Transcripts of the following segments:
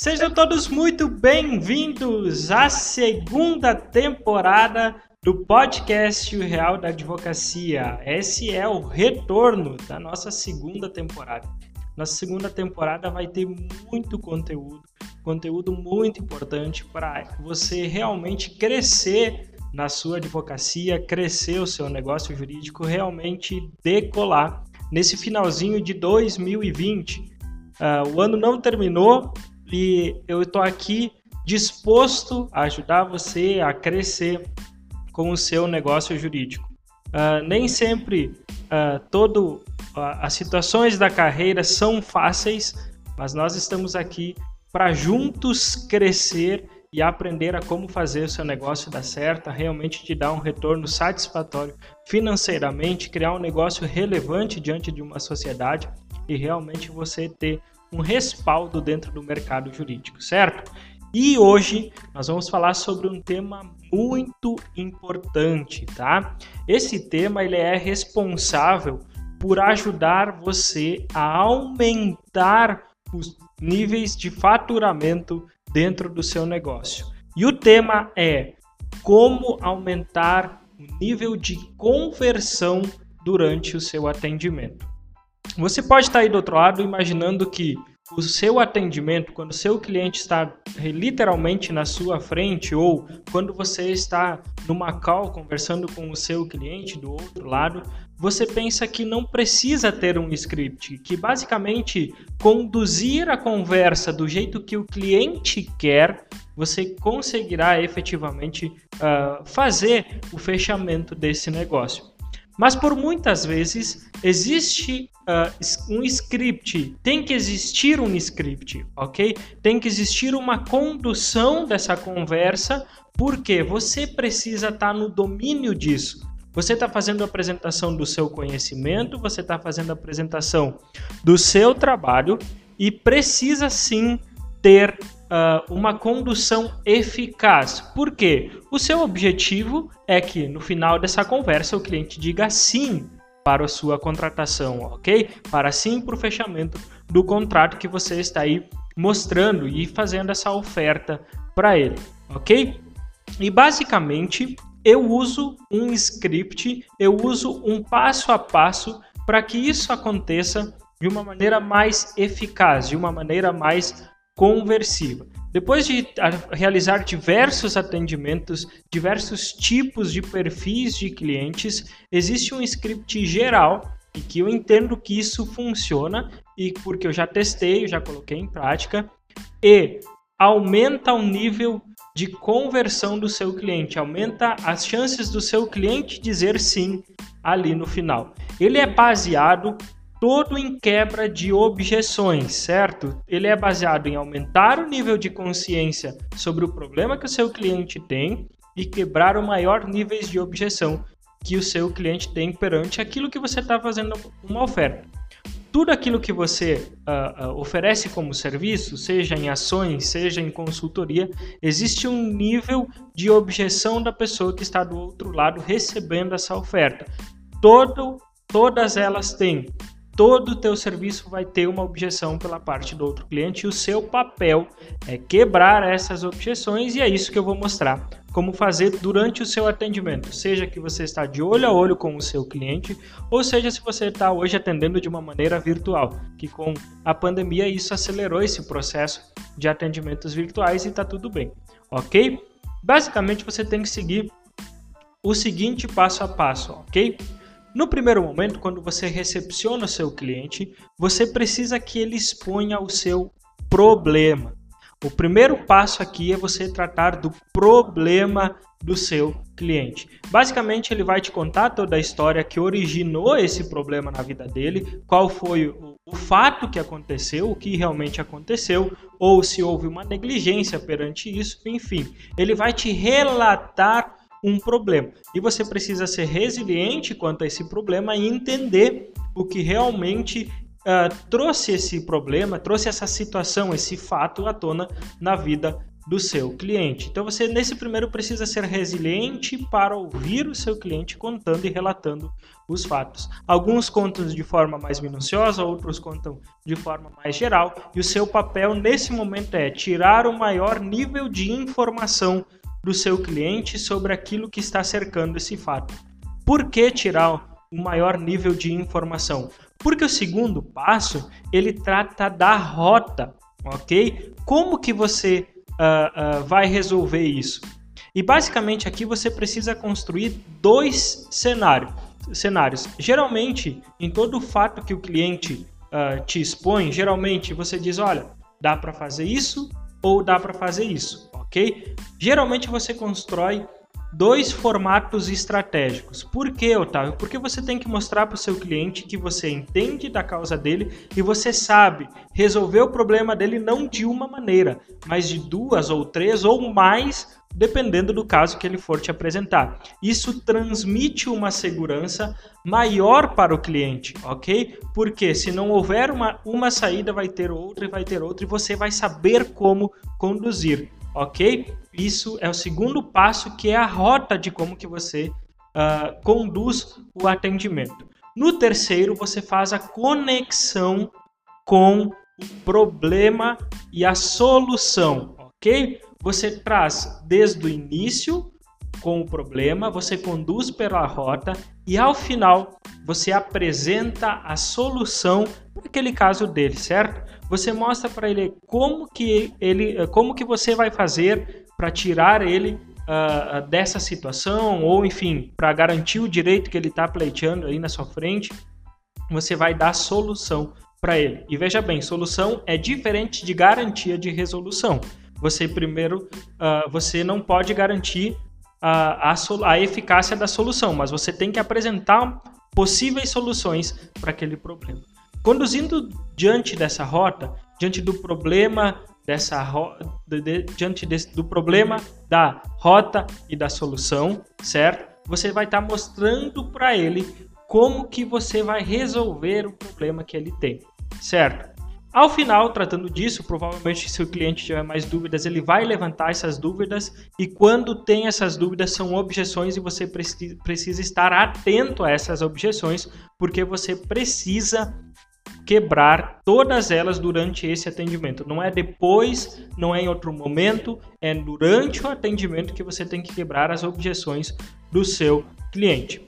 Sejam todos muito bem-vindos à segunda temporada do podcast O Real da Advocacia. Esse é o retorno da nossa segunda temporada. Nossa segunda temporada vai ter muito conteúdo, conteúdo muito importante para você realmente crescer na sua advocacia, crescer o seu negócio jurídico, realmente decolar nesse finalzinho de 2020. Uh, ah, o ano não terminou, e eu estou aqui disposto a ajudar você a crescer com o seu negócio jurídico. Uh, nem sempre uh, todo uh, as situações da carreira são fáceis, mas nós estamos aqui para juntos crescer e aprender a como fazer o seu negócio dar certo, realmente te dar um retorno satisfatório financeiramente, criar um negócio relevante diante de uma sociedade e realmente você ter um respaldo dentro do mercado jurídico, certo? E hoje nós vamos falar sobre um tema muito importante, tá? Esse tema ele é responsável por ajudar você a aumentar os níveis de faturamento dentro do seu negócio. E o tema é como aumentar o nível de conversão durante o seu atendimento. Você pode estar aí do outro lado imaginando que o seu atendimento, quando o seu cliente está literalmente na sua frente ou quando você está numa call conversando com o seu cliente do outro lado, você pensa que não precisa ter um script, que basicamente conduzir a conversa do jeito que o cliente quer, você conseguirá efetivamente uh, fazer o fechamento desse negócio. Mas por muitas vezes existe uh, um script, tem que existir um script, ok? Tem que existir uma condução dessa conversa, porque você precisa estar tá no domínio disso. Você está fazendo a apresentação do seu conhecimento, você está fazendo a apresentação do seu trabalho e precisa sim ter uh, uma condução eficaz. Por quê? O seu objetivo é que no final dessa conversa o cliente diga sim para a sua contratação, ok? Para sim para o fechamento do contrato que você está aí mostrando e fazendo essa oferta para ele, ok? E basicamente eu uso um script, eu uso um passo a passo para que isso aconteça de uma maneira mais eficaz, de uma maneira mais conversiva. Depois de realizar diversos atendimentos, diversos tipos de perfis de clientes, existe um script geral e que eu entendo que isso funciona e porque eu já testei, eu já coloquei em prática e aumenta o nível de conversão do seu cliente, aumenta as chances do seu cliente dizer sim ali no final. Ele é baseado todo em quebra de objeções, certo? Ele é baseado em aumentar o nível de consciência sobre o problema que o seu cliente tem e quebrar o maior níveis de objeção que o seu cliente tem perante aquilo que você está fazendo uma oferta. Tudo aquilo que você uh, uh, oferece como serviço, seja em ações, seja em consultoria, existe um nível de objeção da pessoa que está do outro lado recebendo essa oferta. Todo, todas elas têm todo o teu serviço vai ter uma objeção pela parte do outro cliente e o seu papel é quebrar essas objeções e é isso que eu vou mostrar como fazer durante o seu atendimento, seja que você está de olho a olho com o seu cliente ou seja se você está hoje atendendo de uma maneira virtual, que com a pandemia isso acelerou esse processo de atendimentos virtuais e está tudo bem, ok? Basicamente você tem que seguir o seguinte passo a passo, ok? No primeiro momento, quando você recepciona o seu cliente, você precisa que ele exponha o seu problema. O primeiro passo aqui é você tratar do problema do seu cliente. Basicamente, ele vai te contar toda a história que originou esse problema na vida dele, qual foi o, o fato que aconteceu, o que realmente aconteceu, ou se houve uma negligência perante isso, enfim. Ele vai te relatar um problema. E você precisa ser resiliente quanto a esse problema e entender o que realmente uh, trouxe esse problema, trouxe essa situação, esse fato à tona na vida do seu cliente. Então você nesse primeiro precisa ser resiliente para ouvir o seu cliente contando e relatando os fatos. Alguns contam de forma mais minuciosa, outros contam de forma mais geral, e o seu papel nesse momento é tirar o maior nível de informação do seu cliente sobre aquilo que está cercando esse fato. Por que tirar o maior nível de informação? Porque o segundo passo, ele trata da rota, ok? Como que você uh, uh, vai resolver isso? E basicamente aqui você precisa construir dois cenários. cenários. Geralmente, em todo fato que o cliente uh, te expõe, geralmente você diz, olha, dá para fazer isso ou dá para fazer isso, ok? Geralmente você constrói dois formatos estratégicos. Por que, Otávio? Porque você tem que mostrar para o seu cliente que você entende da causa dele e você sabe resolver o problema dele não de uma maneira, mas de duas ou três ou mais, dependendo do caso que ele for te apresentar. Isso transmite uma segurança maior para o cliente, ok? Porque se não houver uma, uma saída, vai ter outra e vai ter outra e você vai saber como conduzir ok? Isso é o segundo passo, que é a rota de como que você uh, conduz o atendimento. No terceiro, você faz a conexão com o problema e a solução, ok? Você traz desde o início com o problema, você conduz pela rota e ao final você apresenta a solução para aquele caso dele, certo? Você mostra para ele como que ele, como que você vai fazer para tirar ele uh, dessa situação ou enfim para garantir o direito que ele está pleiteando aí na sua frente. Você vai dar solução para ele. E veja bem, solução é diferente de garantia de resolução. Você primeiro, uh, você não pode garantir a, a, a eficácia da solução, mas você tem que apresentar possíveis soluções para aquele problema. Conduzindo diante dessa rota, diante do problema dessa de, de, diante desse, do problema da rota e da solução, certo? Você vai estar tá mostrando para ele como que você vai resolver o problema que ele tem, certo? Ao final, tratando disso, provavelmente se o cliente tiver mais dúvidas, ele vai levantar essas dúvidas e quando tem essas dúvidas são objeções e você precisa estar atento a essas objeções, porque você precisa quebrar todas elas durante esse atendimento. Não é depois, não é em outro momento, é durante o atendimento que você tem que quebrar as objeções do seu cliente.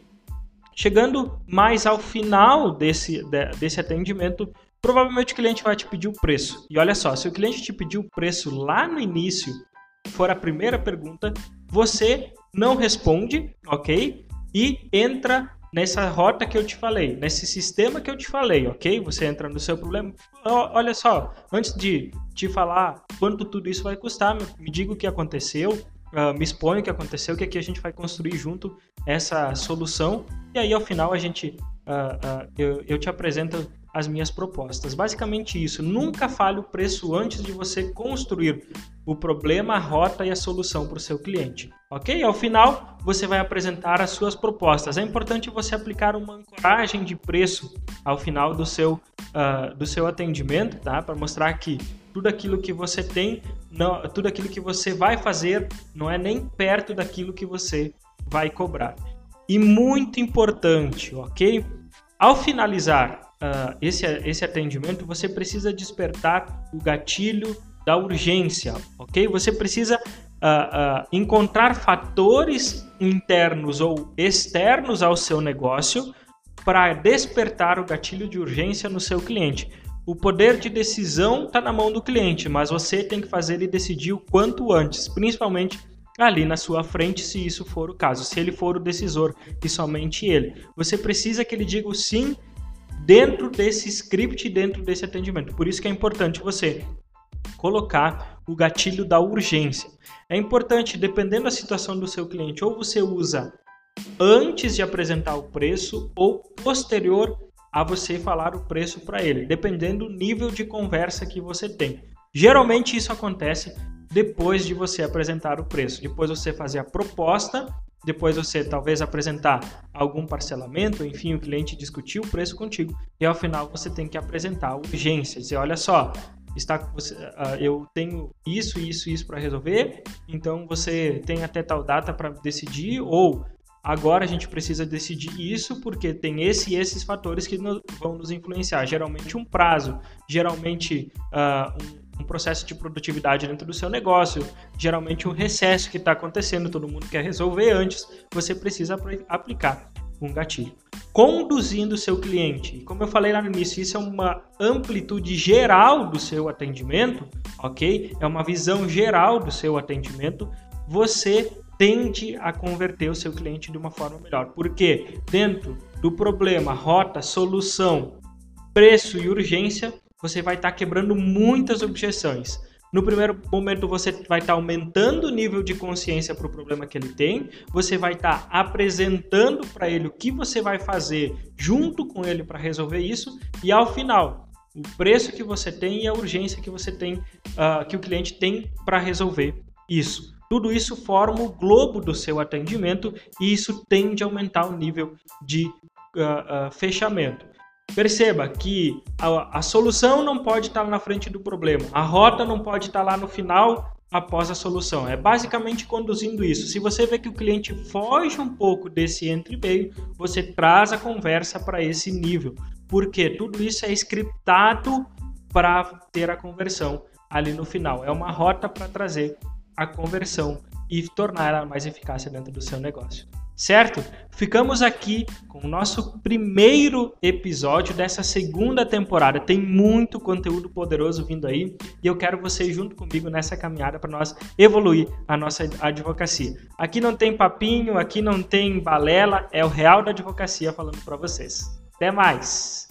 Chegando mais ao final desse, desse atendimento, provavelmente o cliente vai te pedir o preço. E olha só, se o cliente te pedir o preço lá no início, for a primeira pergunta, você não responde, ok? E entra nessa rota que eu te falei, nesse sistema que eu te falei, ok? Você entra no seu problema. Olha só, antes de te falar quanto tudo isso vai custar, me diga o que aconteceu, uh, me expõe o que aconteceu, que aqui a gente vai construir junto essa solução. E aí, ao final, a gente, uh, eu, eu te apresento as minhas propostas. Basicamente isso. Nunca fale o preço antes de você construir o problema, a rota e a solução para o seu cliente. Ok? Ao final, você vai apresentar as suas propostas. É importante você aplicar uma ancoragem de preço ao final do seu, uh, do seu atendimento, tá? Para mostrar que tudo aquilo que você tem, não, tudo aquilo que você vai fazer, não é nem perto daquilo que você vai cobrar. E muito importante, ok? Ao finalizar uh, esse, esse atendimento, você precisa despertar o gatilho da urgência, ok? Você precisa uh, uh, encontrar fatores internos ou externos ao seu negócio para despertar o gatilho de urgência no seu cliente. O poder de decisão está na mão do cliente, mas você tem que fazer ele decidir o quanto antes, principalmente ali na sua frente, se isso for o caso, se ele for o decisor e somente ele. Você precisa que ele diga o sim dentro desse script, dentro desse atendimento. Por isso que é importante você colocar o gatilho da urgência. É importante, dependendo da situação do seu cliente, ou você usa antes de apresentar o preço ou posterior a você falar o preço para ele, dependendo do nível de conversa que você tem. Geralmente isso acontece depois de você apresentar o preço, depois você fazer a proposta depois você talvez apresentar algum parcelamento, enfim, o cliente discutir o preço contigo e ao final você tem que apresentar urgência, dizer, olha só, está você, uh, eu tenho isso, isso, isso para resolver, então você tem até tal data para decidir, ou agora a gente precisa decidir isso porque tem esse e esses fatores que vão nos influenciar. Geralmente um prazo, geralmente uh, um, um, processo de produtividade dentro do seu negócio, geralmente um recesso que está acontecendo, todo mundo quer resolver antes, você precisa aplicar um gatilho. Conduzindo o seu cliente. Como eu falei lá no início, isso é uma amplitude geral do seu atendimento, ok? É uma visão geral do seu atendimento. Você tende a converter o seu cliente de uma forma melhor. Porque dentro do problema, rota, solução, preço e urgência, você vai estar tá quebrando muitas objeções. No primeiro momento, você vai estar tá aumentando o nível de consciência para o problema que ele tem, você vai estar tá apresentando para ele o que você vai fazer junto com ele para resolver isso, e ao final, o preço que você tem e a urgência que você tem, uh, que o cliente tem para resolver isso. Tudo isso forma o globo do seu atendimento e isso tende a aumentar o nível de uh, uh, fechamento. Perceba que a, a, solução não pode estar na frente do problema, a rota não pode estar lá no final após a solução. É basicamente conduzindo isso. Se você vê que o cliente foge um pouco desse entre meio, você traz a conversa para esse nível, porque tudo isso é scriptado para ter a conversão ali no final. É uma rota para trazer a conversão e tornar ela mais eficaz dentro do seu negócio. Certo? Ficamos aqui com o nosso primeiro episódio dessa segunda temporada. Tem muito conteúdo poderoso vindo aí e eu quero você junto comigo nessa caminhada para nós evoluir a nossa advocacia. Aqui não tem papinho, aqui não tem balela, é o real da advocacia falando para vocês. Até mais!